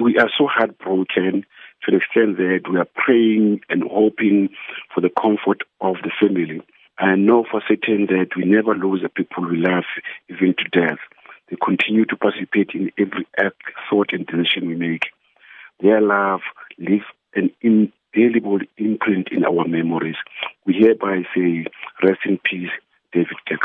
We are so heartbroken to the extent that we are praying and hoping for the comfort of the family. I know for certain that we never lose the people we love, even to death. They continue to participate in every act, thought, and decision we make. Their love leaves an indelible imprint in our memories. We hereby say, rest in peace, David Kekana.